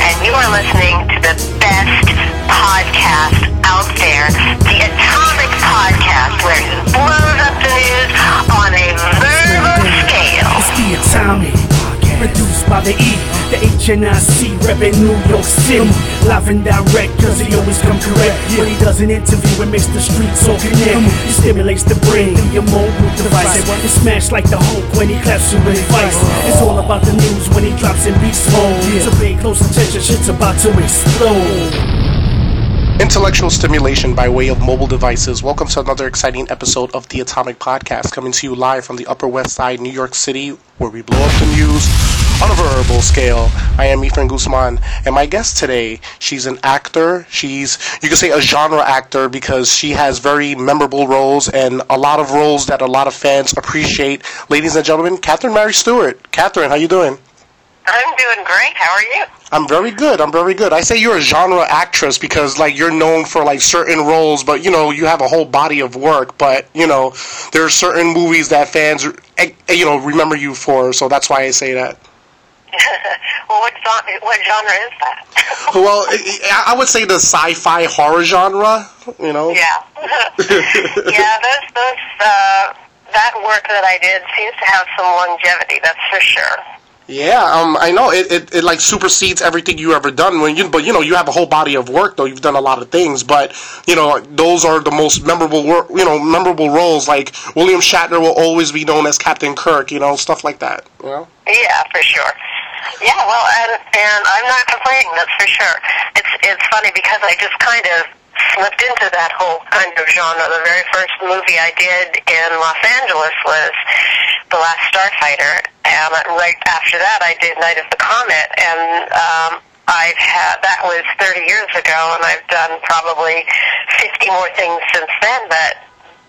and you are listening to the best podcast out there, the Atomic Podcast, where he blows up the news on a verbal scale. It's the Atomic Produced by the E, the HNIC, reppin' New York City. Live and direct, cause he always come correct. When he does an interview, it makes the streets all connect. He stimulates the brain, your mobile device. It smash like the Hulk when he claps you with advice. It's all about the news when he drops in beast mode. So pay close attention, shit's about to explode. Intellectual stimulation by way of mobile devices. Welcome to another exciting episode of the Atomic Podcast, coming to you live from the Upper West Side, New York City, where we blow up the news on a verbal scale. I am Efren Guzman, and my guest today, she's an actor. She's, you could say, a genre actor because she has very memorable roles and a lot of roles that a lot of fans appreciate. Ladies and gentlemen, Catherine Mary Stewart. Catherine, how you doing? I'm doing great. How are you? I'm very good. I'm very good. I say you're a genre actress because like you're known for like certain roles, but you know you have a whole body of work. But you know there are certain movies that fans eh, eh, you know remember you for. So that's why I say that. well, what genre, what genre is that? well, I I would say the sci-fi horror genre. You know. yeah. yeah, those, those, uh, that work that I did seems to have some longevity, that's for sure. Yeah, um, I know it, it, it like supersedes everything you ever done. When you, but you know, you have a whole body of work though. You've done a lot of things, but you know, those are the most memorable work. You know, memorable roles. Like William Shatner will always be known as Captain Kirk. You know, stuff like that. Well, Yeah, for sure. Yeah, well, and and I'm not complaining. That's for sure. It's it's funny because I just kind of slipped into that whole kind of genre. The very first movie I did in Los Angeles was The Last Starfighter, and right after that I did Night of the Comet, and um, I've had that was 30 years ago, and I've done probably 50 more things since then. But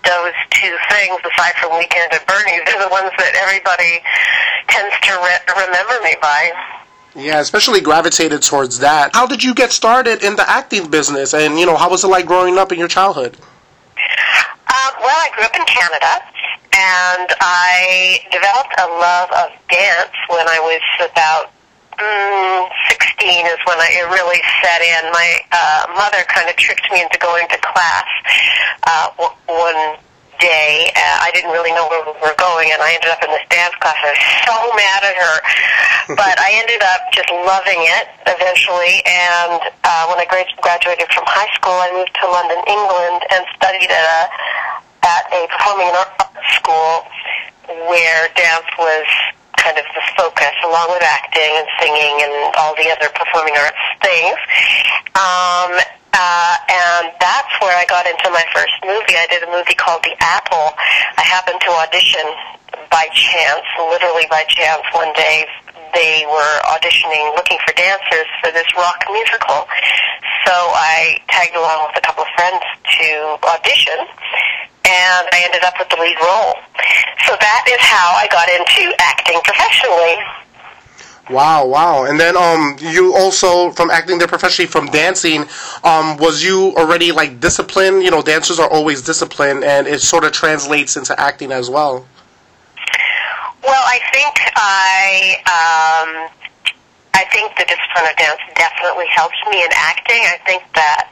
those two things, aside from Weekend at Bernie's, are the ones that everybody tends to re- remember me by. yeah, especially gravitated towards that. How did you get started in the acting business, and you know, how was it like growing up in your childhood? Um, well, I grew up in Canada, and I developed a love of dance when I was about mm, 16 is when I, it really set in. My uh, mother kind of tricked me into going to class uh, one day. Uh, I didn't really know where we were going, and I ended up in this dance class. I was so mad at her, but I ended up just loving it eventually. And uh, when I grad- graduated from high school, I moved to London, England, and studied at a at a performing arts school where dance was kind of the focus, along with acting and singing and all the other performing arts things. Um, uh, and that's where I got into my first movie. I did a movie called The Apple. I happened to audition by chance, literally by chance. One day they were auditioning, looking for dancers for this rock musical. So I tagged along with a couple of friends to audition, and I ended up with the lead role. So that is how I got into acting professionally. Wow, wow. And then um you also from acting there professionally from dancing, um was you already like disciplined? You know, dancers are always disciplined and it sort of translates into acting as well. Well, I think I um, I think the discipline of dance definitely helps me in acting. I think that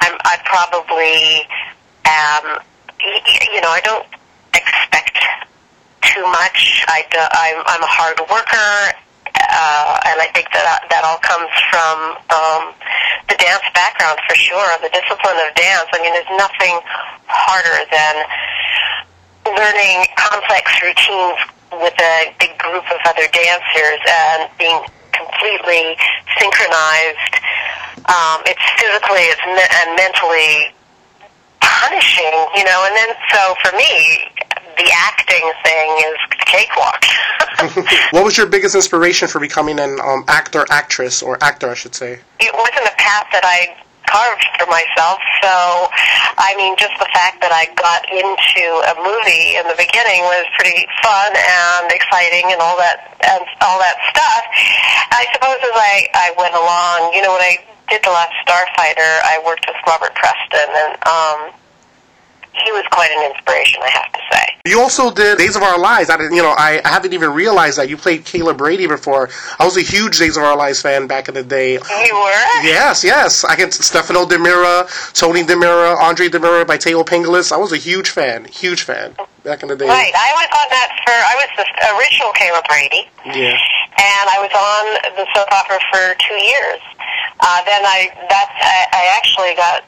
I'm I probably um, you know I don't expect too much. I I'm I'm a hard worker, uh, and I think that that all comes from um, the dance background for sure. The discipline of dance. I mean, there's nothing harder than learning complex routines with a big group of other dancers and being completely synchronized. Um, it's physically it's me- and mentally punishing, you know. And then so for me, the acting thing is cakewalk. What was your biggest inspiration for becoming an um, actor, actress, or actor, I should say? it wasn't a path that I carved for myself. So, I mean, just the fact that I got into a movie in the beginning was pretty fun and exciting and all that and all that stuff. I suppose as I I went along, you know, when I did the last Starfighter, I worked with Robert Preston, and um, he was quite an inspiration, I have to say. You also did Days of Our Lives. I didn't, you know, I, I haven't even realized that you played Kayla Brady before. I was a huge Days of Our Lives fan back in the day. You were? Yes, yes. I get Stefano DiMera, Tony DiMera, Andre DiMera, Thaao Penghlis. I was a huge fan, huge fan back in the day. Right. I was on that for, I was the original Kayla Brady. Yeah. And I was on the soap opera for two years. Uh, then I that's I, I actually got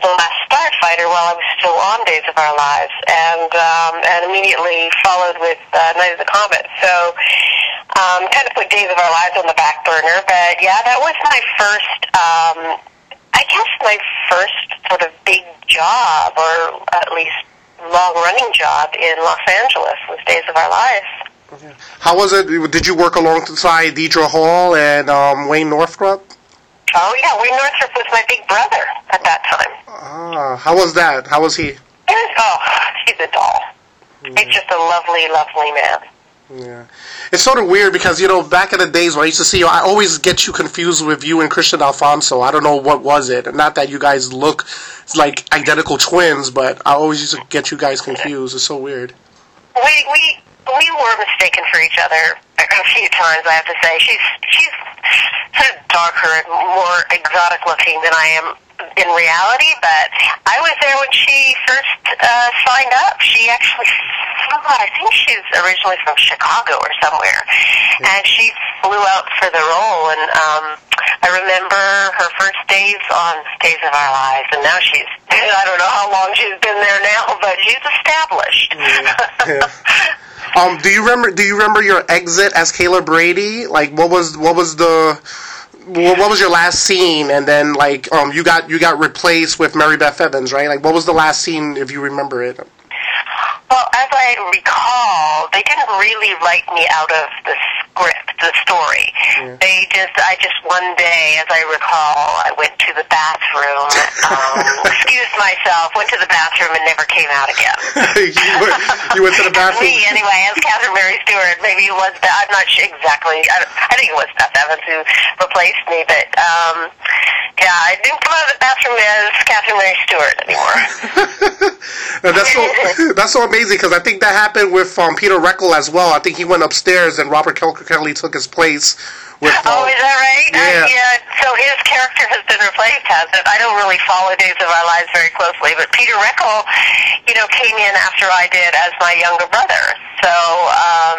the last Starfighter while I was still on Days of Our Lives, and um, and immediately followed with uh, Night of the Comet. So um, kind of put Days of Our Lives on the back burner, but yeah, that was my first. Um, I guess my first sort of big job, or at least long running job in Los Angeles was Days of Our Lives. How was it? Did you work alongside Deidre Hall and um, Wayne Northrop? Oh yeah, Wayne Northrop was my big brother at that time. Ah, how was that? How was he? And, oh, he's a doll. He's just a lovely, lovely man. Yeah. It's sort of weird because, you know, back in the days when I used to see you, I always get you confused with you and Kristian Alfonso. I don't know what was it. Not that you guys look like identical twins, but I always used to get you guys confused. It's so weird. We we we were mistaken for each other a few times. I have to say, she's she's sort of darker and more exotic looking than I am in reality, but I was there when she first uh, signed up. She actually, oh God, I think she's originally from Chicago or somewhere, and she flew out for the role. And um, I remember her first days on Days of Our Lives, and now she's, I don't know how long she's been there now, but she's established. Yeah. Um, do you remember? Do you remember your exit as Kayla Brady? Like, what was what was the what was your last scene? And then like, um, you got you got replaced with Mary Beth Evans, right? Like, what was the last scene if you remember it? Well, as I recall, they didn't really write me out of the script, the story. Yeah. They just, I just one day, as I recall, I went to the bathroom, um, excused myself, went to the bathroom, and never came out again. you, went, you, went, to the bathroom. me, anyway, as Catherine Mary Stewart. Maybe it was. I'm not sure exactly. I, I think it was Beth Evans who replaced me, but um, yeah, I didn't come out of the bathroom as Catherine Mary Stewart anymore. that's so that's so amazing because I think that happened with um, Peter Reckell as well. I think he went upstairs and Robert Kelly took his place. With, um, oh, is that right? Yeah. Uh, yeah. So his character has been replaced, hasn't it? I don't really follow Days of Our Lives very closely, but Peter Reckell, you know, came in after I did as my younger brother. So um,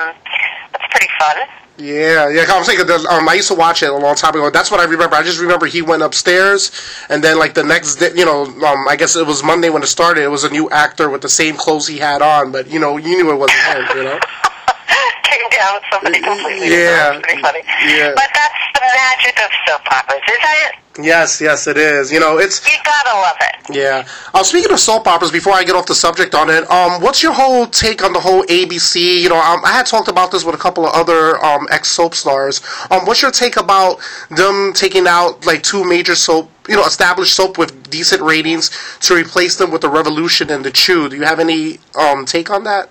that's pretty fun. Yeah, yeah. I'm saying that um, I used to watch it a long time ago. That's what I remember. I just remember he went upstairs, and then like the next day, you know, um, I guess it was Monday when it started. It was a new actor with the same clothes he had on, but you know, you knew it wasn't him. You know. Came down with somebody completely. Yeah, pretty funny. Yeah. But that's the magic of soap operas, isn't it? Yes, yes, it is. You know, it's you gotta love it. Yeah. Uh, speaking of soap operas, before I get off the subject on it, um, what's your whole take on the whole ABC? You know, um, I had talked about this with a couple of other um, ex soap stars. Um, what's your take about them taking out like two major soap, you know, established soap with decent ratings to replace them with the Revolution and the Chew? Do you have any um take on that?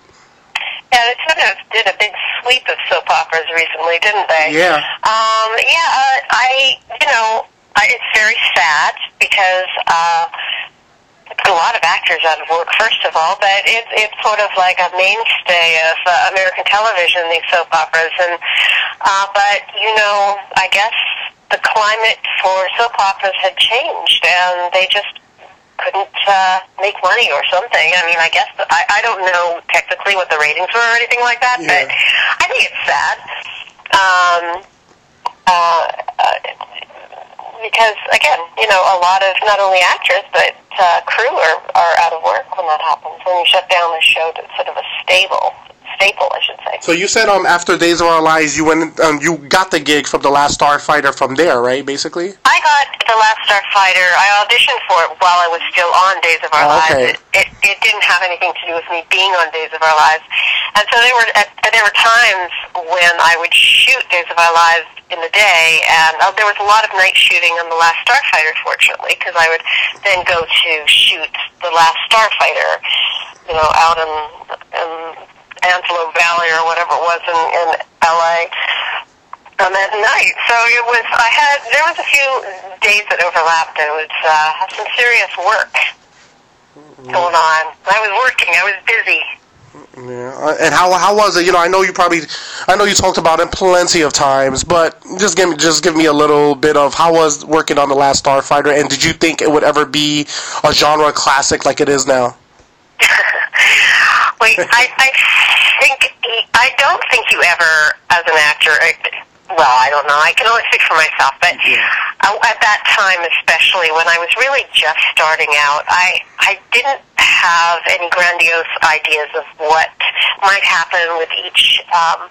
Yeah, they sort of did a big sweep of soap operas recently, didn't they? Yeah. Um, yeah, uh, I, you know, I, it's very sad because uh, a lot of actors out of work, first of all, but it's it's sort of like a mainstay of uh, American television, these soap operas, and uh, but you know, I guess the climate for soap operas had changed, and they just couldn't uh, make money or something. I mean, I guess the, I I don't know technically what the ratings were or anything like that, Yeah. but I think it's sad. Um, uh, uh, because again, you know, a lot of not only actors but uh, crew are are out of work when that happens. When you shut down the show to sort of a stable staple, I should say. So you said um after Days of Our Lives, you went um you got the gig from the Last Starfighter from there, right? Basically. I got the Last Starfighter. I auditioned for it while I was still on Days of Our Oh, Lives. okay. It, it, it didn't have anything to do with me being on Days of Our Lives, and so there were uh, there were times when I would shoot Days of Our Lives in the day, and uh, there was a lot of night shooting on the Last Starfighter, fortunately, because I would then go to shoot the Last Starfighter, you know, out in, in Antelope Valley or whatever it was in, in L.A. on that night. So it was, I had, there was a few days that overlapped it was, uh, some serious work going on. I was working, I was busy. Yeah, and how how was it? You know, I know you probably, I know you talked about it plenty of times, but just give me just give me a little bit of how was working on the Last Starfighter, and did you think it would ever be a genre classic like it is now? Wait, I, I think I don't think you ever, as an actor, well, I don't know. I can only speak for myself, but yeah. at that time, especially when I was really just starting out, I I didn't have any grandiose ideas of what might happen with each um,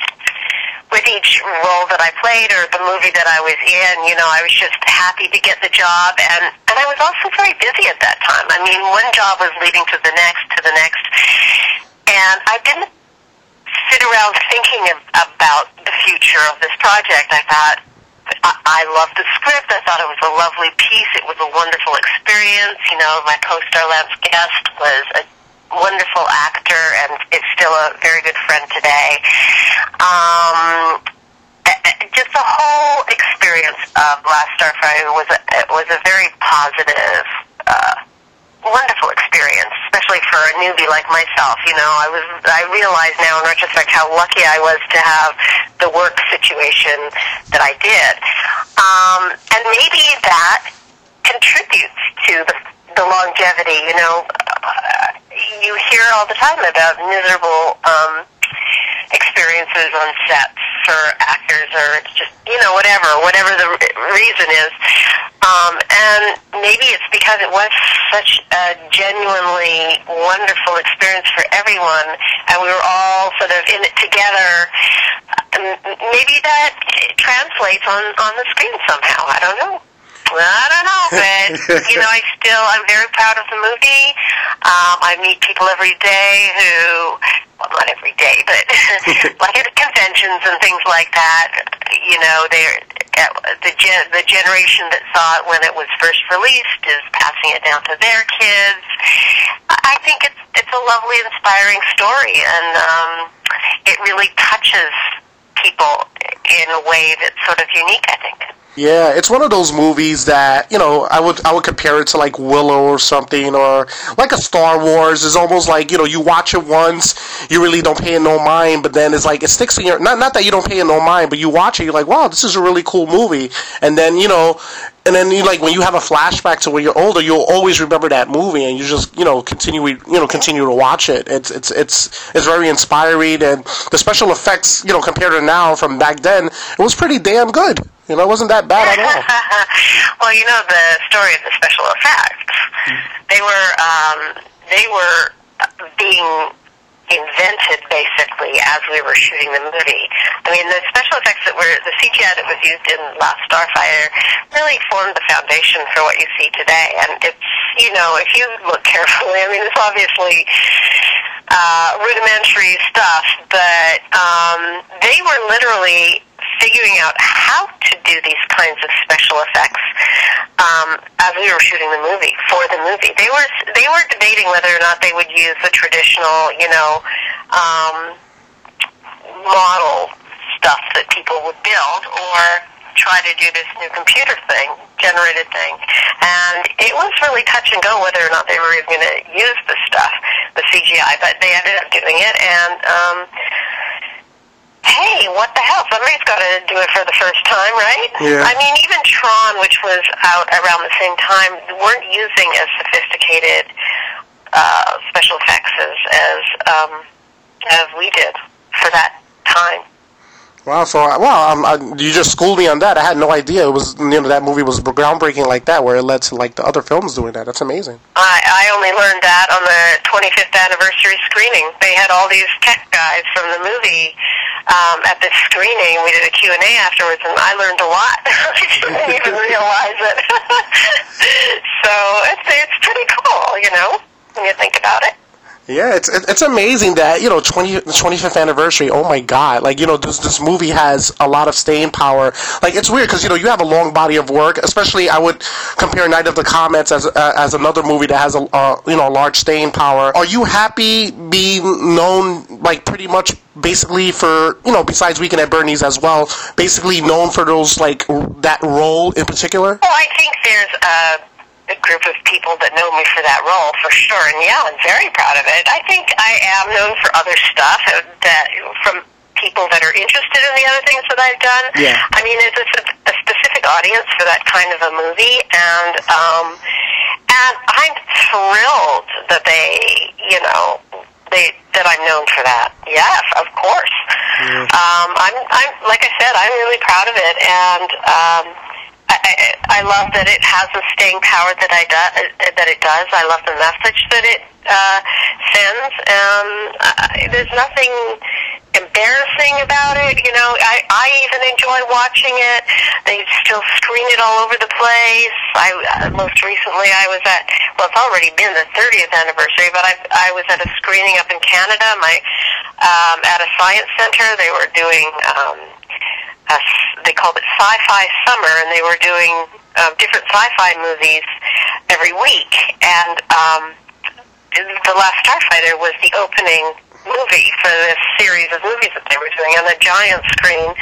with each role that I played or the movie that I was in. You know, I was just happy to get the job, and and I was also very busy at that time. I mean, one job was leading to the next, to the next, and I didn't sit around thinking of, about the future of this project. I thought, I, loved the script. I thought it was a lovely piece. It was a wonderful experience. You know, my co-star Lance Guest was a wonderful actor and is still a very good friend today. Um, just the whole experience of Last Starfighter was a, was a very positive uh, wonderful experience, especially for a newbie like myself. You know, I was I realize now in retrospect how lucky I was to have the work situation that I did, um, and maybe that contributes to the the longevity. You know, uh, you hear all the time about miserable. Um, experiences on sets for actors or it's just you know whatever whatever the reason is. Um, and maybe it's because it was such a genuinely wonderful experience for everyone and we were all sort of in it together. Maybe that translates on on the screen somehow. I don't know I don't know, but you know, I still I'm very proud of the movie. Um, I meet people every day who, well, not every day, but like at conventions and things like that. You know, they're the gen- the generation that saw it when it was first released is passing it down to their kids. I think it's it's a lovely, inspiring story, and um, it really touches people in a way that's sort of unique. I think. Yeah, it's one of those movies that you know I would I would compare it to like Willow or something, or like a Star Wars. Is almost like you know you watch it once, you really don't pay it no mind, but then it's like it sticks in your not not that you don't pay it no mind, but you watch it, you're like, wow, this is a really cool movie, and then you know and then you like when you have a flashback to when you're older, you'll always remember that movie, and you just you know continue you know continue to watch it. It's it's it's it's very inspiring, and the special effects you know compared to now from back then, it was pretty damn good. You know, it wasn't that bad at all. well, you know the story of the special effects. They were um, they were being invented basically as we were shooting the movie. I mean, the special effects that were the CGI that was used in Last Starfighter really formed the foundation for what you see today. And it's you know, if you look carefully, I mean, it's obviously uh, rudimentary stuff, but um, they were literally figuring out how to do these kinds of special effects um, as we were shooting the movie for the movie. They were they were debating whether or not they would use the traditional, you know, um, model stuff that people would build, or try to do this new computer thing, generated thing. And it was really touch and go whether or not they were even going to use the stuff, the CGI, but they ended up doing it. And um, hey, what the hell? Somebody's got to do it for the first time, right? Yeah. I mean, even Tron, which was out around the same time, weren't using as sophisticated uh, special effects as as, um, as we did for that time. Wow, so well, um, I, you just schooled me on that. I had no idea it was you know that movie was groundbreaking like that, where it led to like the other films doing that. That's amazing. I I only learned that on the 25th anniversary screening. They had all these tech guys from the movie um, at this screening. We did a Q and A afterwards, and I learned a lot. I didn't even realize it. so it's it's pretty cool, you know, when you think about it. Yeah, it's it's amazing that you know 20, 25th anniversary. Oh my god! Like you know this this movie has a lot of staying power. Like it's weird because you know you have a long body of work. Especially I would compare Night of the Comets as uh, as another movie that has a uh, you know large staying power. Are you happy being known like pretty much basically for you know besides Weekend at Bernie's as well, basically known for those like that role in particular? Well, I think there's a a group of people that know me for that role for sure. And yeah, I'm very proud of it. I think I am known for other stuff that from people that are interested in the other things that I've done. Yeah. I mean, it's a, a specific audience for that kind of a movie, and um, and I'm thrilled that they, you know, they that I'm known for that. Yes, of course. Yeah. Um, I'm, I'm like I said, I'm really proud of it, and um, I, I love that it has the staying power that I do, that it does. I love the message that it uh, sends, and uh, there's nothing embarrassing about it. You know, I, I even enjoy watching it. They still screen it all over the place. I uh, most recently I was at well, it's already been the 30th anniversary, but I I was at a screening up in Canada. My um, at a science center, they were doing. Um, a, they called it Sci-Fi Summer, and they were doing uh, different sci-fi movies every week. And um, the Last Starfighter was the opening movie for this series of movies that they were doing on a giant screen.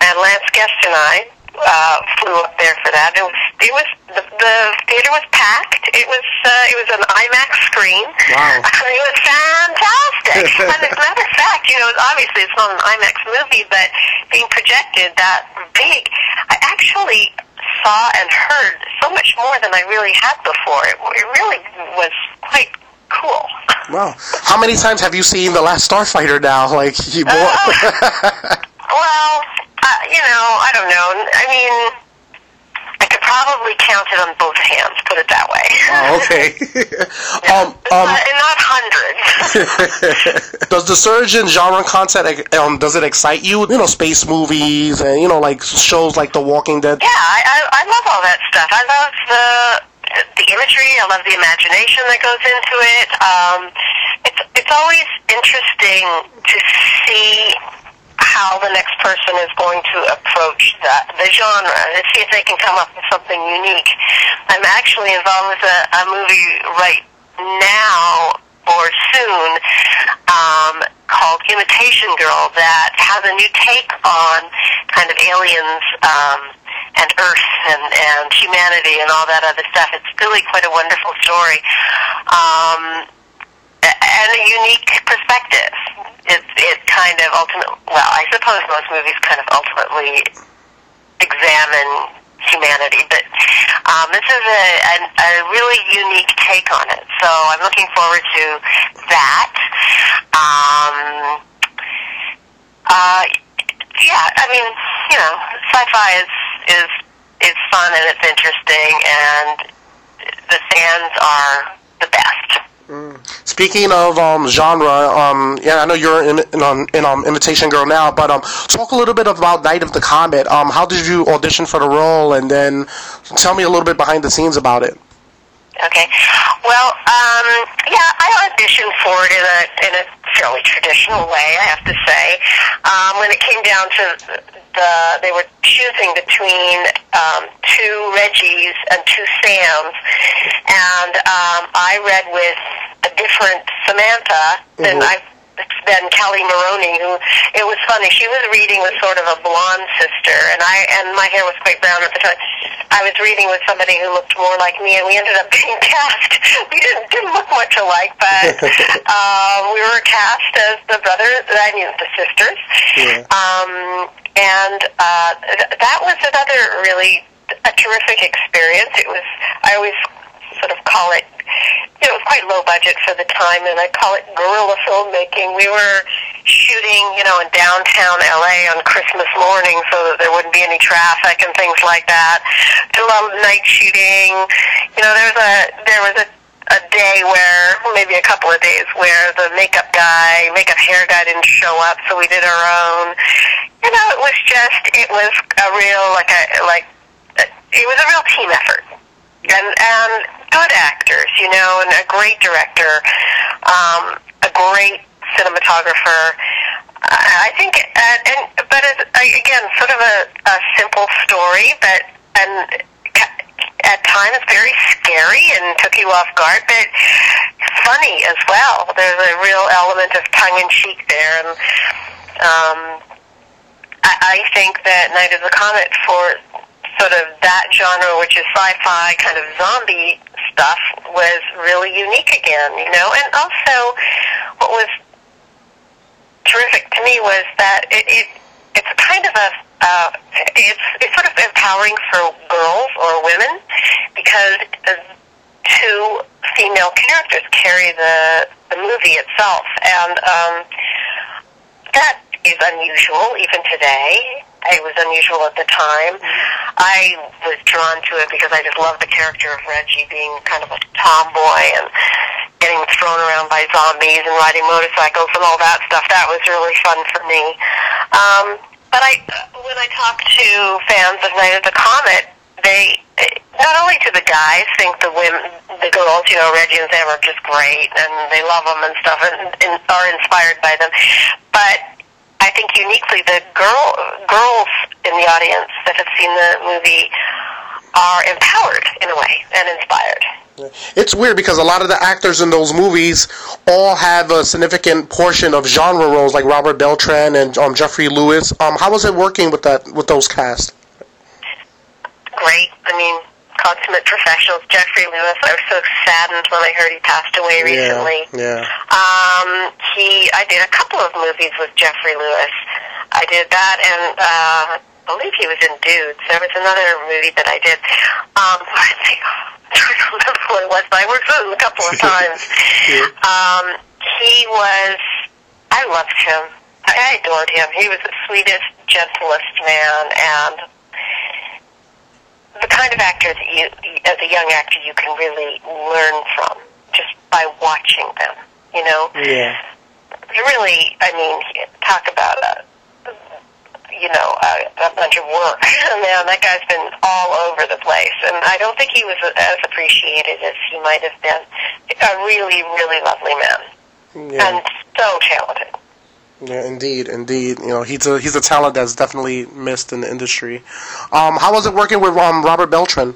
And Lance Guest and I uh, flew up there for that. It was it was the, the theater was packed. It was uh, it was an IMAX screen. Wow. it was fantastic. and as a matter of fact, you know, obviously it's not an IMAX movie, but being projected that big, I actually saw and heard so much more than I really had before. It, it really was quite cool. Wow. How many times have you seen The Last Starfighter now? Like, you more. Well, uh, you know, I don't know. I mean, I could probably count it on both hands. Put it that way. oh, okay. um, um, But not hundreds. does the surge in genre content um, does it excite you? You know, space movies and you know, like shows like The Walking Dead. Yeah, I, I, I love all that stuff. I love the the imagery. I love the imagination that goes into it. Um, it's it's always interesting to see how the next person is going to approach the, the genre to see if they can come up with something unique. I'm actually involved with a, a movie right now or soon um, called Imitation Girl that has a new take on kind of aliens um, and Earth and, and humanity and all that other stuff. It's really quite a wonderful story. Um, and a unique perspective. It, it kind of ultimately, well, I suppose most movies kind of ultimately examine humanity, but um, this is a, a, a really unique take on it. So I'm looking forward to that. Um, uh, yeah, I mean, you know, sci-fi is is is fun and it's interesting, and the fans are the best. Speaking of um, genre, um, yeah, I know you're in in, in um, Imitation Girl now, but um, talk a little bit about Night of the Comet. Um, how did you audition for the role, and then tell me a little bit behind the scenes about it. Okay. Well, um, yeah, I auditioned for it in a in a fairly traditional way, I have to say. Um, when it came down to the, they were choosing between um, two Reggies and two Sams, and um, I read with a different Samantha than Mhm. I than Kelli Maroney, who it was funny. She was reading with sort of a blonde sister, and I and my hair was quite brown at the time. I was reading with somebody who looked more like me, and we ended up being cast. We didn't didn't look much alike, but um, we were cast as the brothers. I mean, the sisters. Yeah. Um, and uh, th- that was another really a terrific experience. It was. I always sort of call it. You know, it was quite low budget for the time, and I call it guerrilla filmmaking. We were shooting, you know, in downtown LA on Christmas morning, so that there wouldn't be any traffic and things like that. Did a lot of night shooting. You know, there was a there was a a day where maybe a couple of days where the makeup guy, makeup hair guy didn't show up, so we did our own. You know, it was just it was a real like a like it was a real team effort and and good actors, you know, and a great director, um, a great cinematographer. I I think, and, and but as, uh, again, sort of a, a simple story, but and at times very scary and took you off guard, but funny as well. There's a real element of tongue in cheek there, and um, I, I think that Night of the Comet for sort of that genre, which is sci-fi kind of zombie stuff, was really unique again, you know. And also, what was terrific to me was that it, it it's kind of a uh, it's it's sort of empowering for girls or women because two female characters carry the the movie itself, and um, that is unusual even today. It was unusual at the time. I was drawn to it because I just love the character of Reggie being kind of a tomboy and getting thrown around by zombies and riding motorcycles and all that stuff. That was really fun for me. Um, but I, when I talk to fans of Night of the Comet, they not only do the guys think the women, the girls, you know, Reggie and Sam are just great and they love them and stuff and, and are inspired by them, but I think uniquely the girl girls in the audience that have seen the movie are empowered in a way and inspired. It's weird because a lot of the actors in those movies all have a significant portion of genre roles, like Robert Beltran and um, Geoffrey Lewis. Um, how was it working with that with those cast? Great. I mean, consummate professionals. Geoffrey Lewis. I was so saddened when I heard he passed away recently. Yeah. yeah. Um, he. I did a couple of movies with Geoffrey Lewis. I did that, and uh, I believe he was in Dudes. There was another movie that I did. Um, I think. don't what it was, but I worked with him a couple of times. yeah. Um, he was. I loved him. I adored him. He was the sweetest, gentlest man, and the kind of actor that you, as a young actor, you can really learn from just by watching them. You know. Yeah. Really, I mean, talk about a, you know, a, a bunch of work. Man, that guy's been all over the place, and I don't think he was as appreciated as he might have been. A really, really lovely man, yeah. and so talented. Yeah, indeed, indeed. You know, he's a he's a talent that's definitely missed in the industry. Um, how was it working with um, Robert Beltran?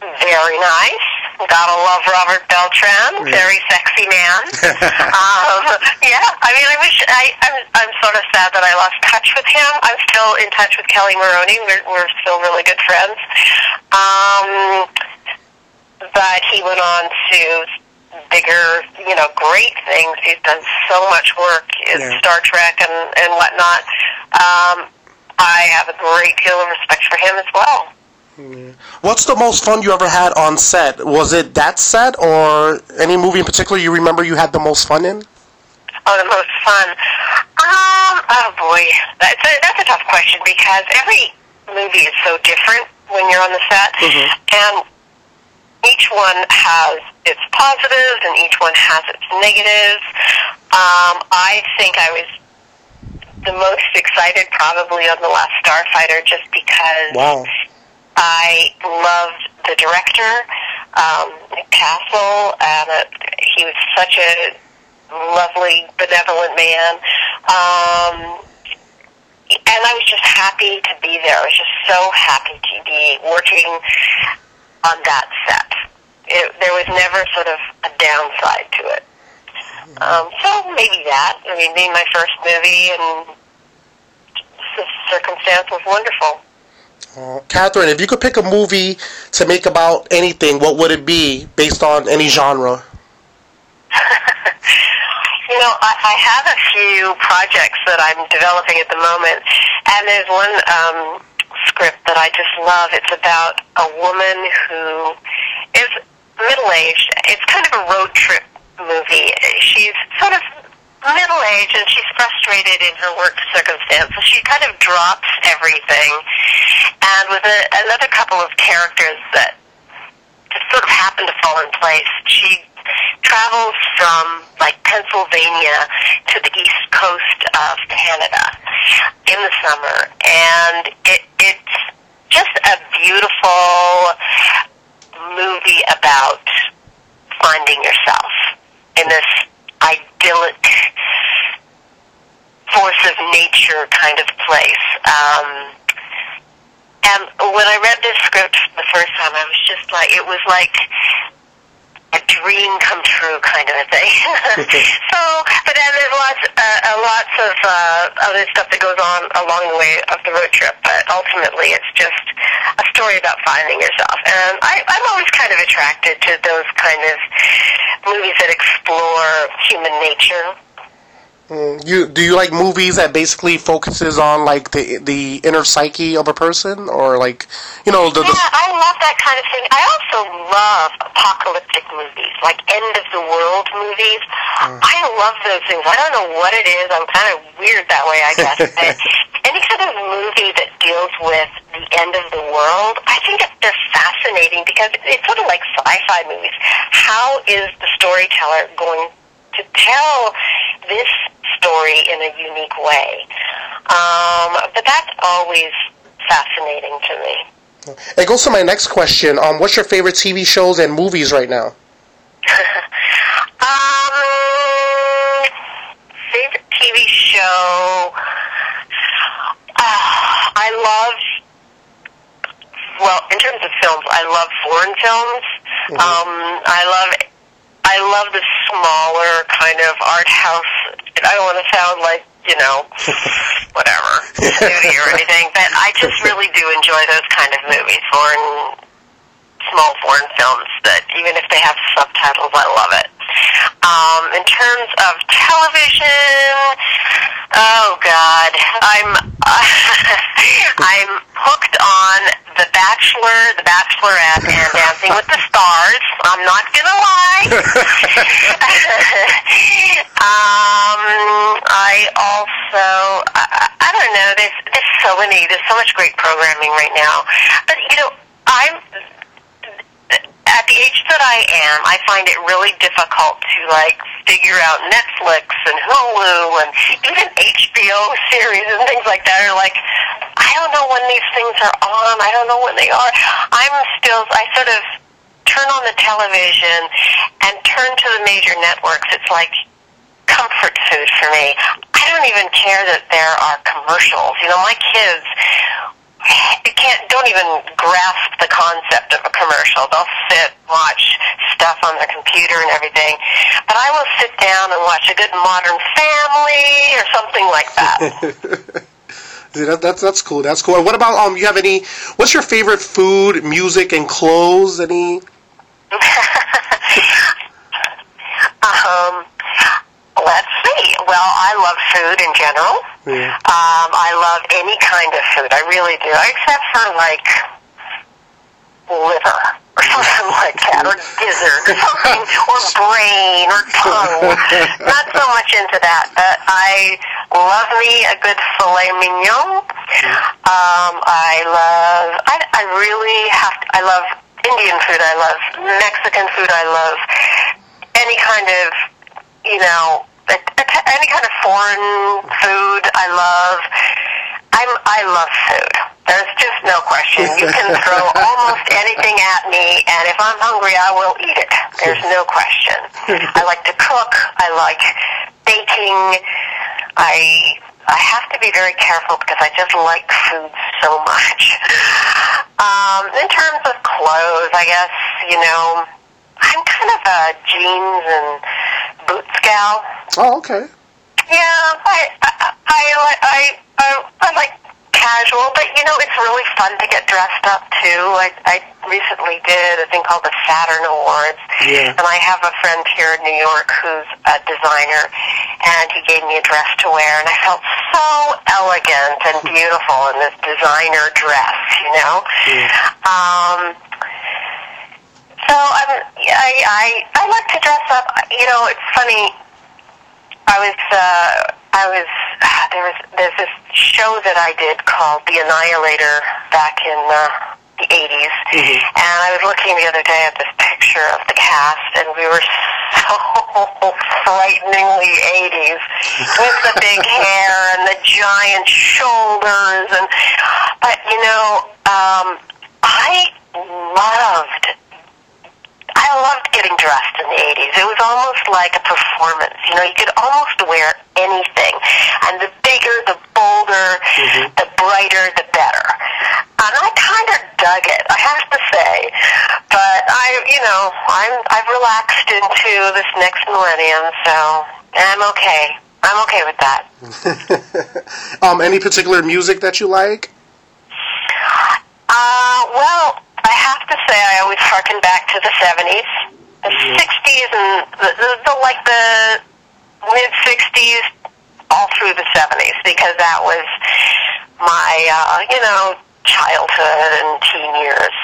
Very nice. Gotta love Robert Beltran. Yeah. Very sexy man. um, yeah, I mean, I wish I I'm I'm sort of sad that I lost touch with him. I'm still in touch with Kelli Maroney. We're we're still really good friends. Um, but he went on to bigger, you know, great things. He's done so much work in yeah. Star Trek and and whatnot. Um, I have a great deal of respect for him as well. Yeah. What's the most fun you ever had on set? Was it that set or any movie in particular you remember you had the most fun in? Oh, the most fun. Um, oh boy, that's a, that's a tough question because every movie is so different when you're on the set, mm-hmm. and each one has its positives and each one has its negatives. Um, I think I was the most excited probably on The Last Starfighter just because wow. I loved the director, um, Castle, and uh, he was such a lovely, benevolent man. Um, and I was just happy to be there. I was just so happy to be working on that set. It, there was never sort of a downside to it. Um, so maybe that. I mean, being my first movie and the circumstance was wonderful. Uh, Catherine, if you could pick a movie to make about anything, what would it be based on any genre? you know, I, I have a few projects that I'm developing at the moment, and there's one um, script that I just love. It's about a woman who is middle aged. It's kind of a road trip movie. She's sort of middle aged and she's frustrated in her work circumstances. So she kind of drops everything, and with a, another couple of characters that just sort of happen to fall in place, she travels from like Pennsylvania to the east coast of Canada in the summer, and it, it's just a beautiful movie about finding yourself in this idyllic force of nature kind of place. Um, and when I read this script the first time, I was just like, it was like a dream come true kind of a thing. so, but then there's lots, uh, uh, lots of uh, other stuff that goes on along the way of the road trip. But ultimately, it's just a story about finding yourself. And I, I'm always kind of attracted to those kind of movies that explore human nature. Mm, you do you like movies that basically focuses on like the the inner psyche of a person, or like you know the, the Yeah, I love that kind of thing. I also love apocalyptic movies, like end of the world movies. I love those things. I don't know what it is. I'm kind of weird that way, I guess. but any kind of movie that deals with the end of the world, I think it's just fascinating because it's sort of like sci-fi movies. How is the storyteller going to tell this story in a unique way? Um, but that's always fascinating to me. it goes to my next question. Um, what's your favorite TV shows and movies right now? Um, favorite TV show. Uh, I love. Well, in terms of films, I love foreign films. Um, I love. I love the smaller kind of art house. I don't want to sound like you know, whatever, snooty or anything, but I just really do enjoy those kind of movies, foreign small foreign films that even if they have subtitles, I love it. Um, in terms of television, oh God, I'm I'm hooked on The Bachelor, The Bachelorette, and Dancing with the Stars. I'm not gonna lie. um, I also I, I don't know. There's there's so many. There's so much great programming right now, but you know I'm at the age that I am, I find it really difficult to like figure out Netflix and Hulu and even HBO series and things like that are like I don't know when these things are on. I don't know when they are. I'm still I sort of turn on the television and turn to the major networks. It's like comfort food for me. I don't even care that there are commercials. You know, my kids they can't don't even grasp the concept of a commercial. They'll sit, watch stuff on their computer and everything. But I will sit down and watch a good modern family or something like that. See, that, that's that's cool. That's cool. What about um? You have any? What's your favorite food, music, and clothes? Any? um let's see. Well, I love food in general. Yeah. Um, I love any kind of food. I really do, except for like liver or something like that, or gizzard or something, or brain or tongue. Not so much into that, but I love me a good filet mignon. Um, I love. I, I really have. To, I love Indian food. I love Mexican food. I love any kind of you know, any kind of foreign food I love. I'm I love food. There's just no question. You can throw almost anything at me, and if I'm hungry, I will eat it. There's no question. I like to cook. I like baking. I I have to be very careful because I just like food so much. Um, in terms of clothes, I guess you know I'm kind of a jeans and boots gal. Oh, okay. Yeah, I I I I, I, I like casual, but you know it's really fun to get dressed up too. I I recently did a thing called the Saturn Awards, Yeah. and I have a friend here in New York who's a designer, and he gave me a dress to wear, and I felt so elegant and beautiful in this designer dress, you know. Yeah. Um, so I'm, I, I, I like to dress up. You know, it's funny. I was, uh, I was, there was, there's this show that I did called The Annihilator back in uh, the 80s. And I was looking the other day at this picture of the cast, and we were so frighteningly 80s with the big hair and the giant shoulders. And, but, you know, um, I loved I loved getting dressed in the 80s. It was almost like a performance. You know, you could almost wear anything. And the bigger, the bolder, the brighter, the better. And I kind of dug it, I have to say. But I, you know, I'm I've relaxed into this next millennium, so I'm okay. I'm okay with that. um, any particular music that you like? Uh, well, I have to say I always harken back to the 70s, the 60s, and the, the, the like the mid 60s all through the 70s because that was my, uh, you know, childhood and teen years.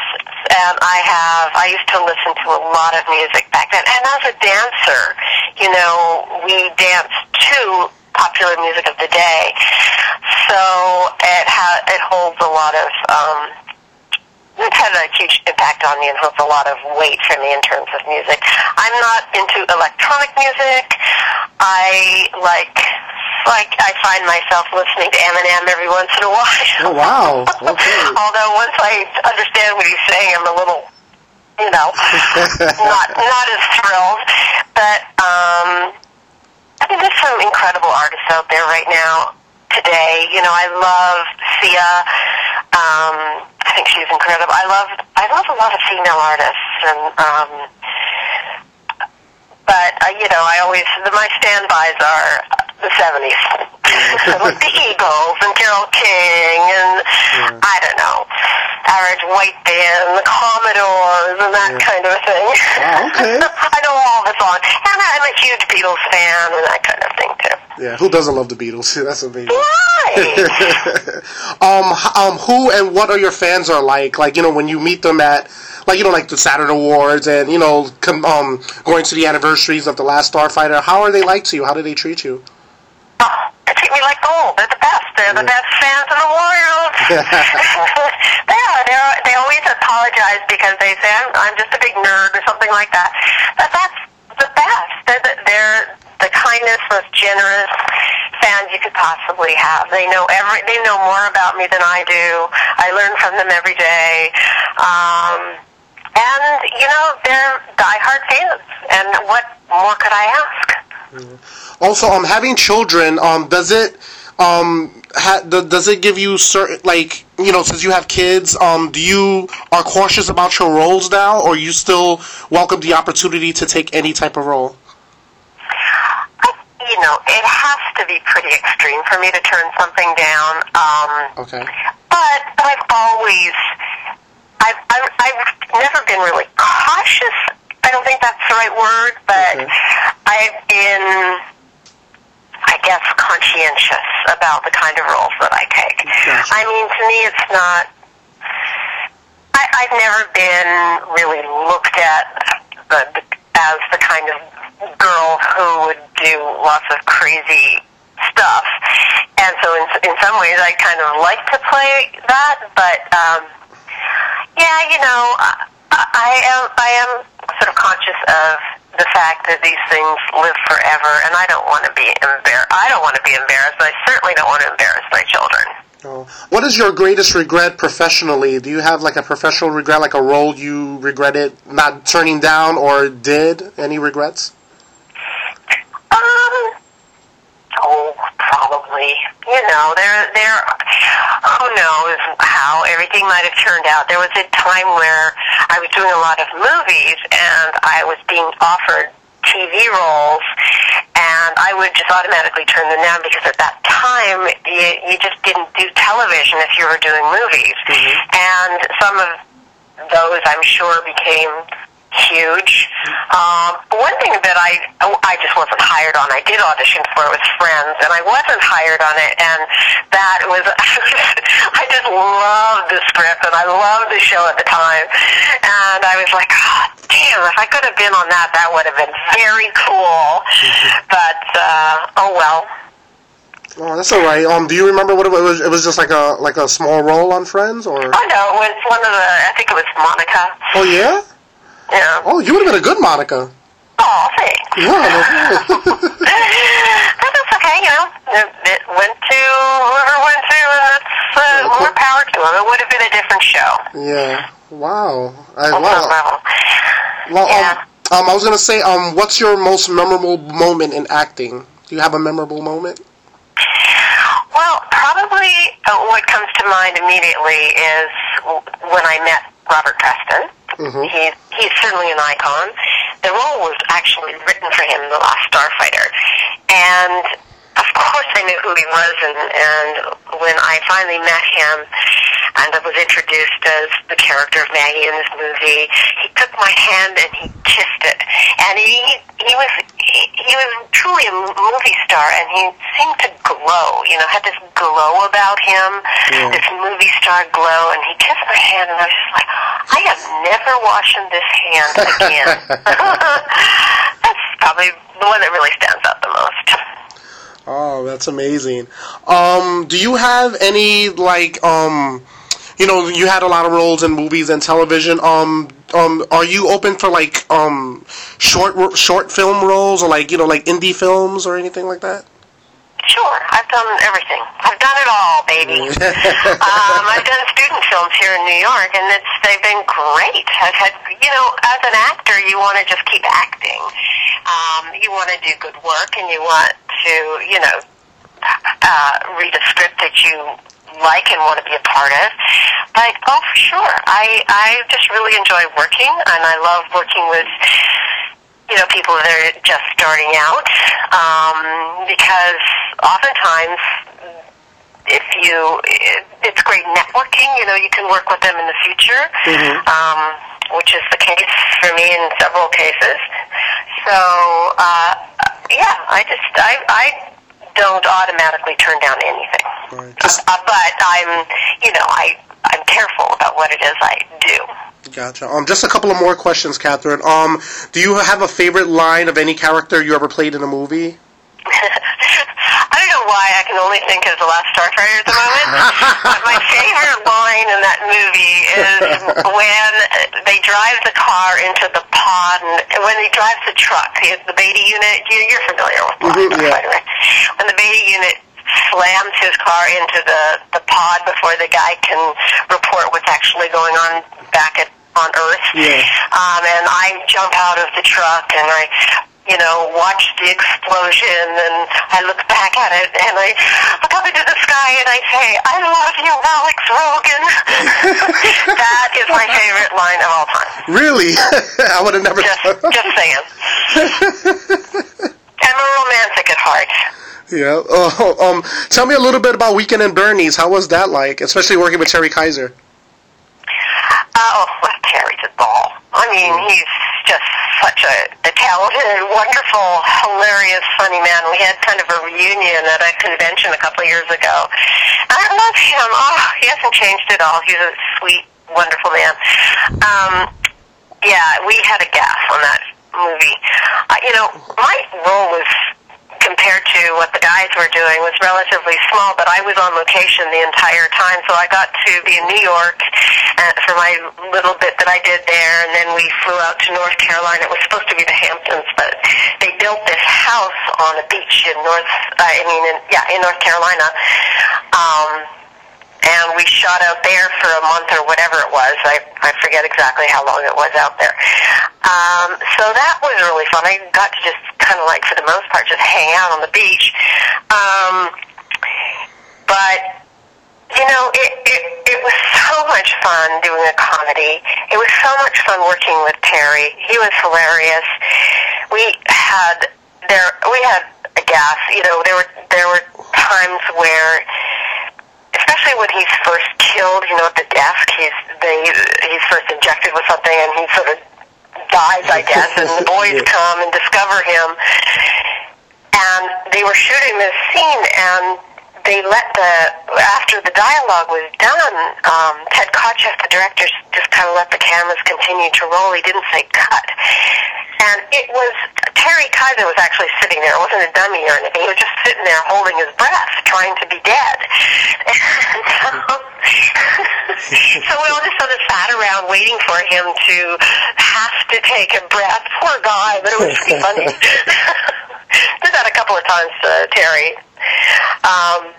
And I have, I used to listen to a lot of music back then. And as a dancer, you know, we danced to popular music of the day. So it ha- it holds a lot of, um, had a huge impact on me and holds a lot of weight for me in terms of music. I'm not into electronic music. I like like I find myself listening to Eminem every once in a while. Oh wow! Okay. Although once I understand what he's saying, I'm a little, you know, not not as thrilled. But um, I mean, there's some incredible artists out there right now today. You know, I love Sia. Um, I think she's incredible. I love I love a lot of female artists, and um, but uh, you know, I always the, my standbys are the '70s, like the Eagles and Carole King, and I don't know, average white band, the Commodores, and that kind of thing. Wow, okay. I know all the songs, and I'm a huge Beatles fan, and that kind of thing too. Yeah, who doesn't love the Beatles? That's amazing. Right. um, um, who and what are your fans are like? Like, you know, when you meet them at, like, you know, like the Saturn Awards and, you know, com- um, going to the anniversaries of The Last Starfighter, how are they like to you? How do they treat you? Oh, they treat me like gold. They're the best. They're the best fans in the world. they are. They're, they always apologize because they say I'm, I'm just a big nerd or something like that. But that's the best. They're the, they're the kindest, most generous fans you could possibly have. They know every. They know more about me than I do. I learn from them every day. Um, and you know they're diehard fans. And what more could I ask? Also, um, having children, um, does it, um, ha- does it give you certain, like, you know, since you have kids, um, do you are cautious about your roles now, or you still welcome the opportunity to take any type of role? You know, it has to be pretty extreme for me to turn something down. Um, Okay. but but I've always, I've, I've, I've never been really cautious. I don't think that's the right word, but Okay. I've been, I guess, conscientious about the kind of roles that I take. Gotcha. I mean, to me, it's not. I, I've never been really looked at the, the, as the kind of girl who would do lots of crazy stuff, and so in in some ways, I kind of like to play that. But um, yeah, you know, I, I am I am sort of conscious of the fact that these things live forever, and I don't want to be embar- I don't want to be embarrassed. But I certainly don't want to embarrass my children. Oh. What is your greatest regret professionally? Do you have like a professional regret, like a role you regretted not turning down or did? Any regrets? Um, oh, probably. You know, there, there. Who knows how everything might have turned out? There was a time where I was doing a lot of movies, and I was being offered TV roles, and I would just automatically turn them down because at that time you, you just didn't do television if you were doing movies, mm-hmm. and some of those I'm sure became huge. Um, one thing that I I just wasn't hired on. I did audition for it with friends, and I wasn't hired on it. And that was I just loved the script, and I loved the show at the time. And I was like, oh, damn, if I could have been on that, that would have been very cool. But uh, oh well. Oh, that's all right. Um, do you remember what it was? It was just like a like a small role on Friends, or Oh no, it was one of the. I think it was Monica. oh yeah, Yeah. oh you would have been a good Monica. Oh, thanks. Yeah, but that's okay, you know. It, it went to whoever went to, and that's uh, more power to them. It would have been a different show yeah. Wow. I, wow. Well, Yeah. um, um, I was gonna say, um, what's your most memorable moment in acting? Do you have a memorable moment? Well, probably uh, what comes to mind immediately is when I met Robert Preston, Mhm. He's he's certainly an icon. The role was actually written for him in The Last Starfighter, and of course I knew who he was. And, and when I finally met him, and I was introduced as the character of Maggie in this movie, he took my hand and he kissed it, and he he was he, he was truly a movie star, and he seemed to glow. You know, had this glow about him, Yeah. this movie star glow, and he kissed my hand, and I was just like, I am never washing this hand again. That's probably the one that really stands out the most. Oh, that's amazing. Um, do you have any like um, you know, you had a lot of roles in movies and television. Um, um, are you open for like um, short short film roles or like you know like indie films or anything like that? Sure, I've done everything. I've done it all, baby. um, I've done student films here in New York, and it's they've been great. I've had, you know, as an actor, you want to just keep acting. Um, you want to do good work, and you want to, you know, uh, read a script that you like and want to be a part of. But oh, for sure, I I just really enjoy working, and I love working with you know, people that are just starting out, um, because oftentimes if you, it's great networking, you know, you can work with them in the future, um, which is the case for me in several cases. So, uh, yeah, I just, I, I don't automatically turn down anything. Right. Uh, uh, but I'm, you know, I, I'm careful about what it is I do. Gotcha. Um, just a couple of more questions, Catherine. Um, do you have a favorite line of any character you ever played in a movie? I don't know why I can only think of the last Starfighter at the moment. but my favorite line in that movie is when they drive the car into the pod, and when he drives the truck, the, the Beta unit. You, you're familiar with the Last yeah. Right? When the Beta unit slams his car into the the pod before the guy can report what's actually going on back at on Earth. Yeah. Um, and I jump out of the truck and I, you know, watch the explosion and I look back at it and I look up into the sky and I say, I love you, Alex Rogan. that is my favorite line of all time. Really? I would have never. Just, just saying. I'm a romantic at heart. Yeah. Oh, um, tell me a little bit about Weekend at Bernie's. How was that like, especially working with Terry Kiser? Oh, Terry's a ball. I mean, he's just such a, a talented, wonderful, hilarious, funny man. We had kind of a reunion at a convention a couple of years ago. I love him. Oh, he hasn't changed at all. He's a sweet, wonderful man. Um, yeah, we had a gas on that movie. Uh, you know, my role was compared to what the guys were doing was relatively small, but I was on location the entire time, so I got to be in New York uh, for my little bit that I did there, and then we flew out to North Carolina. It was supposed to be the Hamptons, but they built this house on a beach in North, uh, I mean, in, yeah, in North Carolina. Um, and we shot out there for a month or whatever it was. I I forget exactly how long it was out there. Um, so that was really fun. I got to just kind of like, for the most part, just hang out on the beach. Um, but you know, it, it it was so much fun doing a comedy. It was so much fun working with Terry. He was hilarious. We had there we had a gas. You know, there were there were times where especially when he's first killed, you know, at the desk, he's they he's first injected with something and he sort of dies, I guess, and the boys Yeah. come and discover him. And they were shooting this scene and they let the after the dialogue was done, um, Ted Kotcheff, the director, just kind of let the cameras continue to roll. He didn't say cut. And it was Terry Kiser was actually sitting there. It wasn't a dummy or anything. He was just sitting there holding his breath, trying to be dead. so we all just sort of sat around waiting for him to have to take a breath. Poor guy, but it was pretty funny. Did that a couple of times to Terry. Um,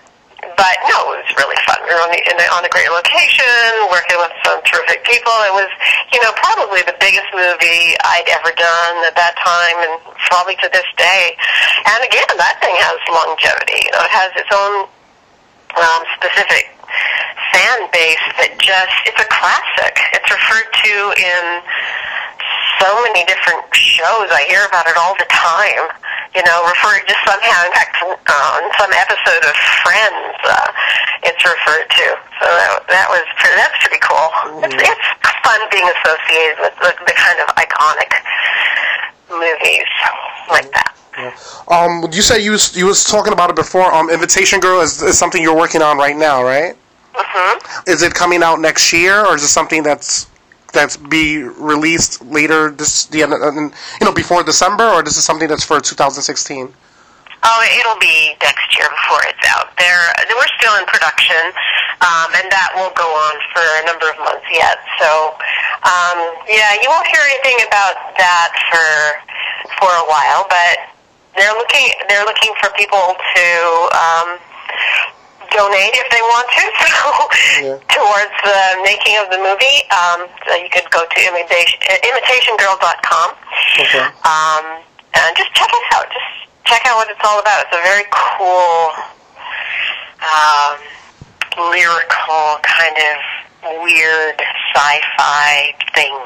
but no, it was really fun. We were on, the, in the, on a great location, working with some terrific people. It was, you know, probably the biggest movie I'd ever done at that time, and probably to this day. And again, that thing has longevity. You know, it has its own um, specific fan base that just, it's a classic. It's referred to in so many different shows. I hear about it all the time. You know, referred just somehow, in fact, uh, some episode of Friends, uh, it's referred to. So that, that was, pretty, that's pretty cool. It's, it's fun being associated with the, the kind of iconic movies like that. Yeah. Um, you said you was, you was talking about it before. Um, Imitation Girl is, is something you're working on right now, right? hmm Is it coming out next year, or is it something that's that's be released later this the end, uh, you know before December, or this is something that's for 2016? Oh, it'll be next year before it's out. There, we're still in production, um, and that will go on for a number of months yet. So, um, yeah, you won't hear anything about that for for a while. But they're looking they're looking for people to um, donate if they want to. So, Yeah. towards the making of the movie, um, so you could go to imitation, imitationgirl.com Okay. um, and just check it out. Just check out what it's all about. It's a very cool, um, lyrical kind of weird sci-fi thing.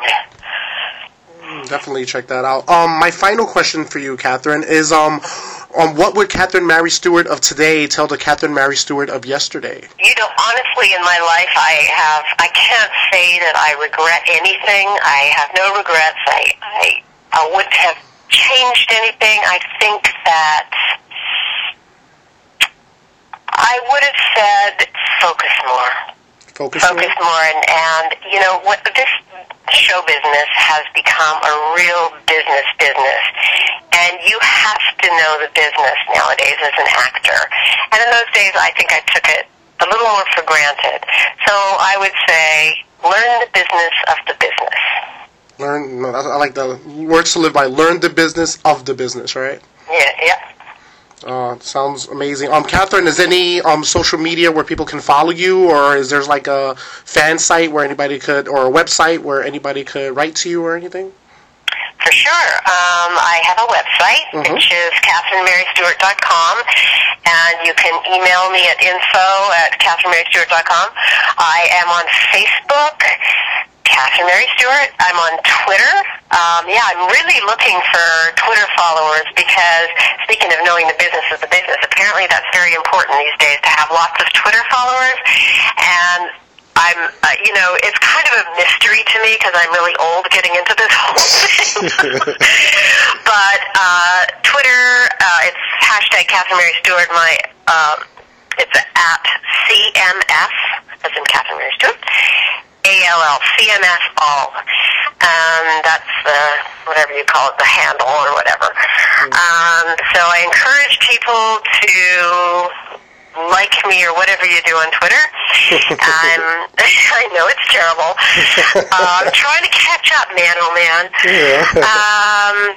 Definitely check that out. Um, my final question for you, Catherine, is um, um, what would Catherine Mary Stewart of today tell the Catherine Mary Stewart of yesterday? You know, honestly, in my life, I have, I can't say that I regret anything. I have no regrets. I, I, I wouldn't have changed anything. I think that I would have said focus more. Focus. focus more and, and you know what this show business has become a real business business and you have to know the business nowadays as an actor and in those days i think i took it a little more for granted so i would say learn the business of the business Learn. I like the words to live by. Learn the business of the business, right? yeah yeah Uh, sounds amazing. Um, Catherine, is there any um social media where people can follow you, or is there like a fan site where anybody could, or a website where anybody could write to you or anything? For sure. Um, I have a website, Mhm. which is CatherineMaryStewart.com, and you can email me at info at CatherineMaryStewart.com. I am on Facebook, Catherine Mary Stewart. I'm on Twitter. Um, yeah, I'm really looking for Twitter followers because, speaking of knowing the business of the business, apparently that's very important these days to have lots of Twitter followers. And I'm, uh, you know, it's kind of a mystery to me because I'm really old getting into this whole thing. but uh, Twitter, uh, it's hashtag Catherine Mary Stewart. My, um, it's at CMS, as in Catherine Mary Stewart. ALL, CMS all. Um, that's the, whatever you call it, the handle or whatever. Um, so I encourage people to like me or whatever you do on Twitter. I'm, I know it's terrible. Uh, I'm trying to catch up, man, oh man. Yeah. Um,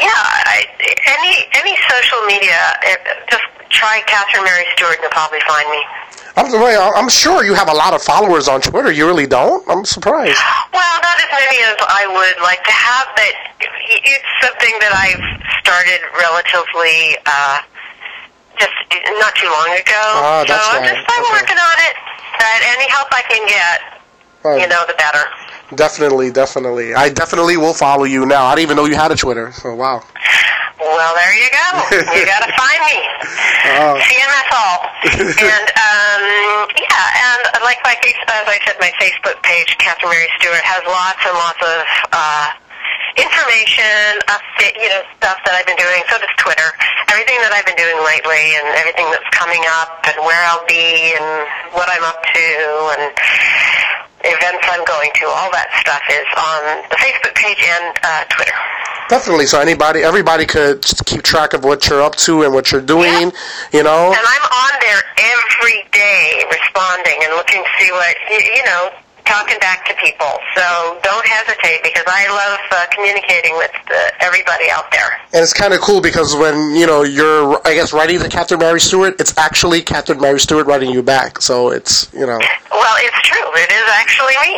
yeah, I, any any social media, eh, just try Catherine Mary Stewart and you'll probably find me. I'm, I'm sure you have a lot of followers on Twitter. You really don't? I'm surprised. Well, not as many as I would like to have, but it's something that I've started relatively uh, just not too long ago. Ah, that's so I'm just I'm Okay. working on it. But any help I can get, Uh, you know, the better. Definitely, definitely. I definitely will follow you now. I didn't even know you had a Twitter. So wow. Well, there you go. you got to find me. Oh. CMS all. and um, yeah, and like my face, as I said, my Facebook page, Catherine Mary Stewart, has lots and lots of uh, information, update, you know, stuff that I've been doing. So does Twitter. Everything that I've been doing lately, and everything that's coming up, and where I'll be, and what I'm up to, and events I'm going to. All that stuff is on the Facebook page and uh, Twitter. Definitely. So anybody, everybody could just keep track of what you're up to and what you're doing. You know. And I'm on there every day responding and looking to see what, you, you know, talking back to people. So don't hesitate because I love uh, communicating with uh, everybody out there. And it's kind of cool because when you know you're, I guess, writing to Catherine Mary Stewart, it's actually Catherine Mary Stewart writing you back. So it's you know. Well, it's true. It is actually me.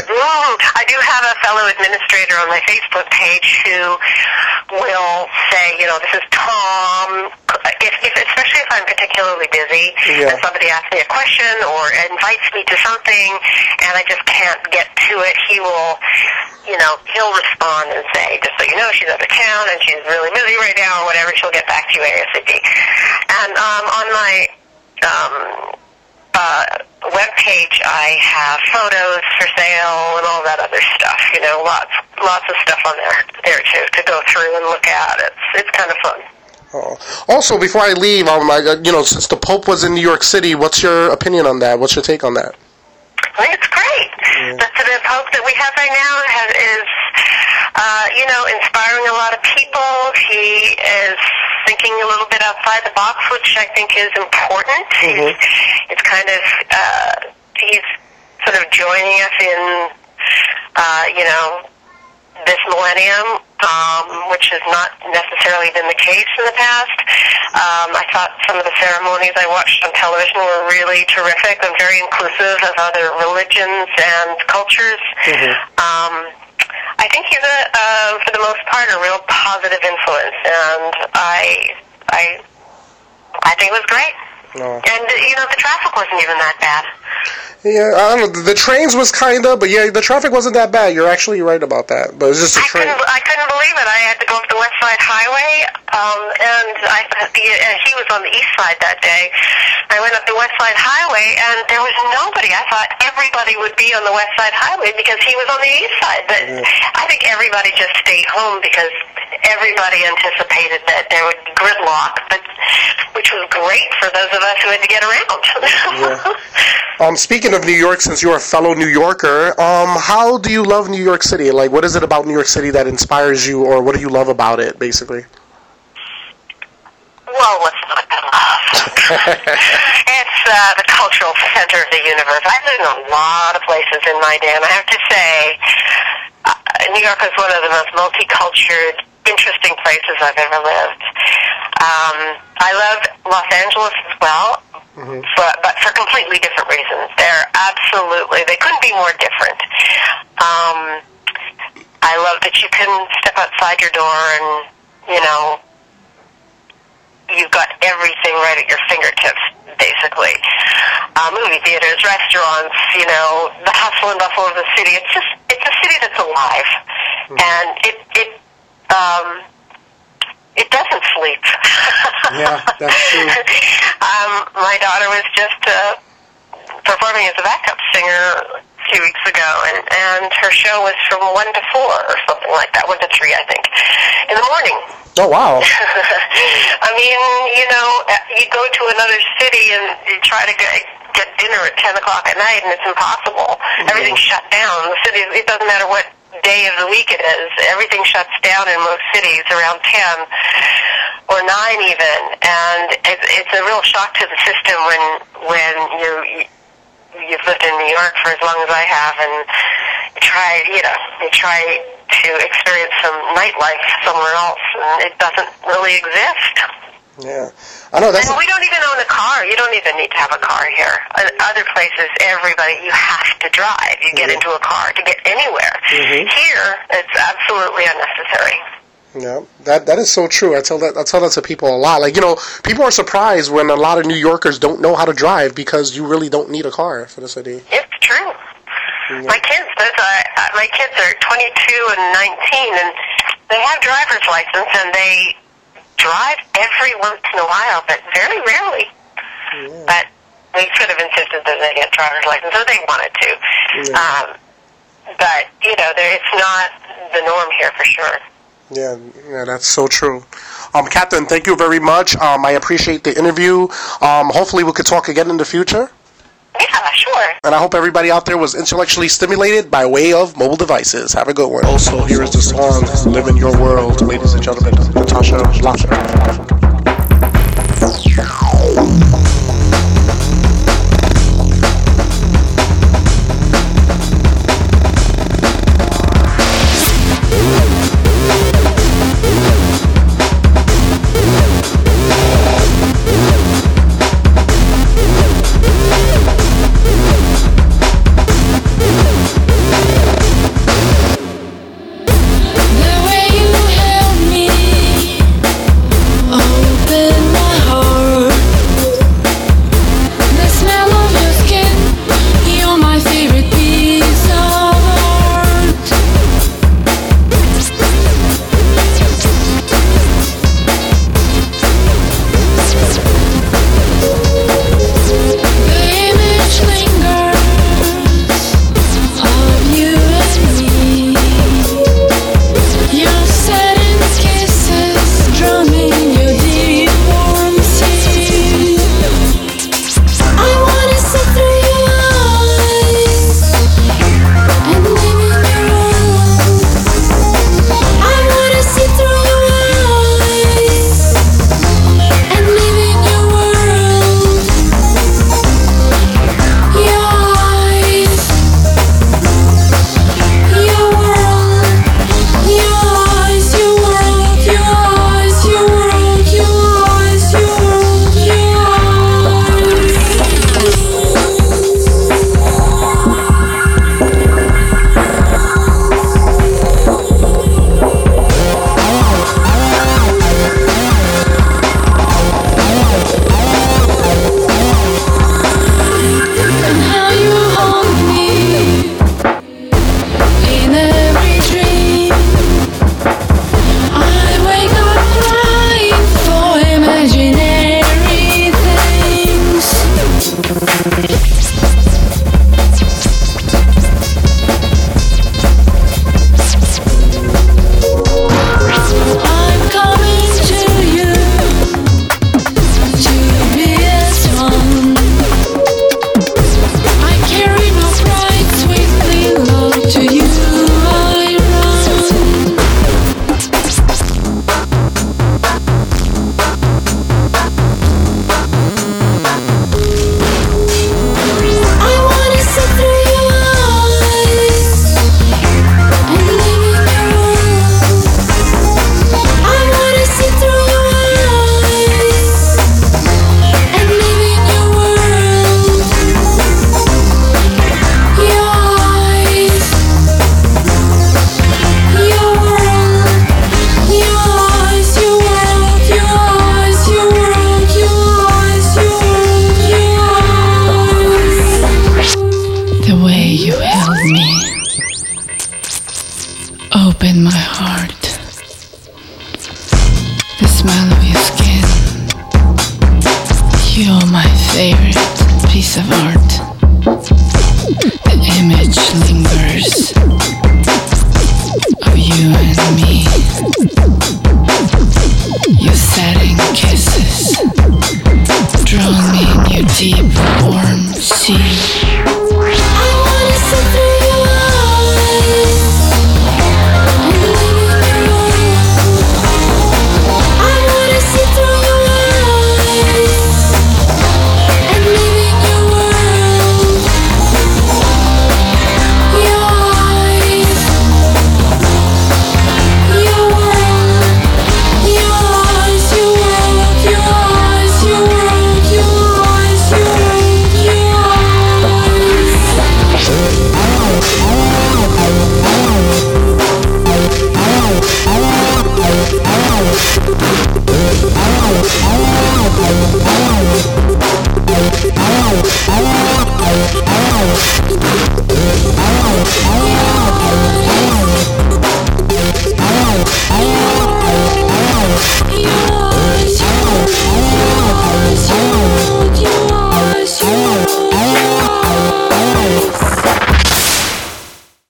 Mm, I do have a fellow administrator on my Facebook page who will say, you know, this is Tom, if, if especially if I'm particularly busy Yeah. and somebody asks me a question or invites me to something and I just can't get to it, he will, you know, he'll respond and say, just so you know, she's out of town and she's really busy right now or whatever. She'll get back to you ASAP. And um, on my um, uh, web page, I have photos for sale and all that other stuff. You know, lots lots of stuff on there there to to go through and look at. It's it's kind of fun. Oh. Also, before I leave, um, I, uh, you know, since the Pope was in New York City, what's your opinion on that? What's your take on that? It's great. The, the Pope that we have right now has, is, uh, you know, inspiring a lot of people. He is thinking a little bit outside the box, which I think is important. He's, it's kind of, uh, he's sort of joining us in, uh, you know, this millennium, um, which has not necessarily been the case in the past. Um, I thought some of the ceremonies I watched on television were really terrific and very inclusive of other religions and cultures. Um, I think he's a, uh, for the most part, a real positive influence, and I, I, I think it was great. No. And uh, you know, the traffic wasn't even that bad. Yeah, I don't know. The, trains was kind of, but yeah, the traffic wasn't that bad. You're actually right about that. But it's just a I train. couldn't, I couldn't believe it. I had to go up the West Side Highway, um, and I, and uh, he was on the East Side that day. I went up the West Side Highway, and there was nobody. I thought everybody would be on the West Side Highway because he was on the East Side. But mm-hmm. I think everybody just stayed home because everybody anticipated that there would be gridlock, but which was great for those of us who had to get around. Um, speaking of New York, since you're a fellow New Yorker, um, how do you love New York City? Like, what is it about New York City that inspires you, or what do you love about it, basically? Well, what's not to love? it's uh, the cultural center of the universe. I've lived in a lot of places in my day, and I have to say, uh, New York is one of the most multicultural, interesting places I've ever lived. Um, I love Los Angeles as well, but, but for completely different reasons. They're absolutely, they couldn't be more different. Um, I love that you can step outside your door and, you know, you've got everything right at your fingertips, basically. Uh, movie theaters, restaurants, you know, the hustle and bustle of the city. It's just, it's a city that's alive. And it, it, um, it doesn't sleep. Yeah, that's true. um, my daughter was just, uh, performing as a backup singer a few weeks ago, and, and her show was from 1 to 4 or something like that, 1 to 3, I think, in the morning. Oh wow! I mean, you know, uh, you go to another city and you try to get, get dinner at 10 o'clock at night, and it's impossible. Everything's shut down. The city, it doesn't matter what day of the week it is. Everything shuts down in most cities around 10 or 9 even. And it's, it's a real shock to the system when, when you you've lived in New York for as long as I have, and try, you know, you try to experience some nightlife somewhere else, and it doesn't really exist. Yeah, I know that's. And we don't even own a car. You don't even need to have a car here. In other places, everybody, you have to drive. You get into a car to get anywhere. Here, it's absolutely unnecessary. Yeah, that that is so true. I tell that I tell that to people a lot. Like you know, people are surprised when a lot of New Yorkers don't know how to drive because you really don't need a car for the city. It's true. My kids, those are, uh, my kids are 22 and 19, and they have driver's license, and they drive every once in a while, but very rarely. But we sort of insisted that they get driver's license, so they wanted to. Um, but you know, there, it's not the norm here for sure. Yeah, yeah, that's so true. Um, Captain, thank you very much. Um, I appreciate the interview. Um, hopefully, we could talk again in the future. Yeah, sure. And I hope everybody out there was intellectually stimulated by way of mobile devices. Have a good one. Also, here is the song "Live in Your World," ladies and gentlemen. Natasha Lasser.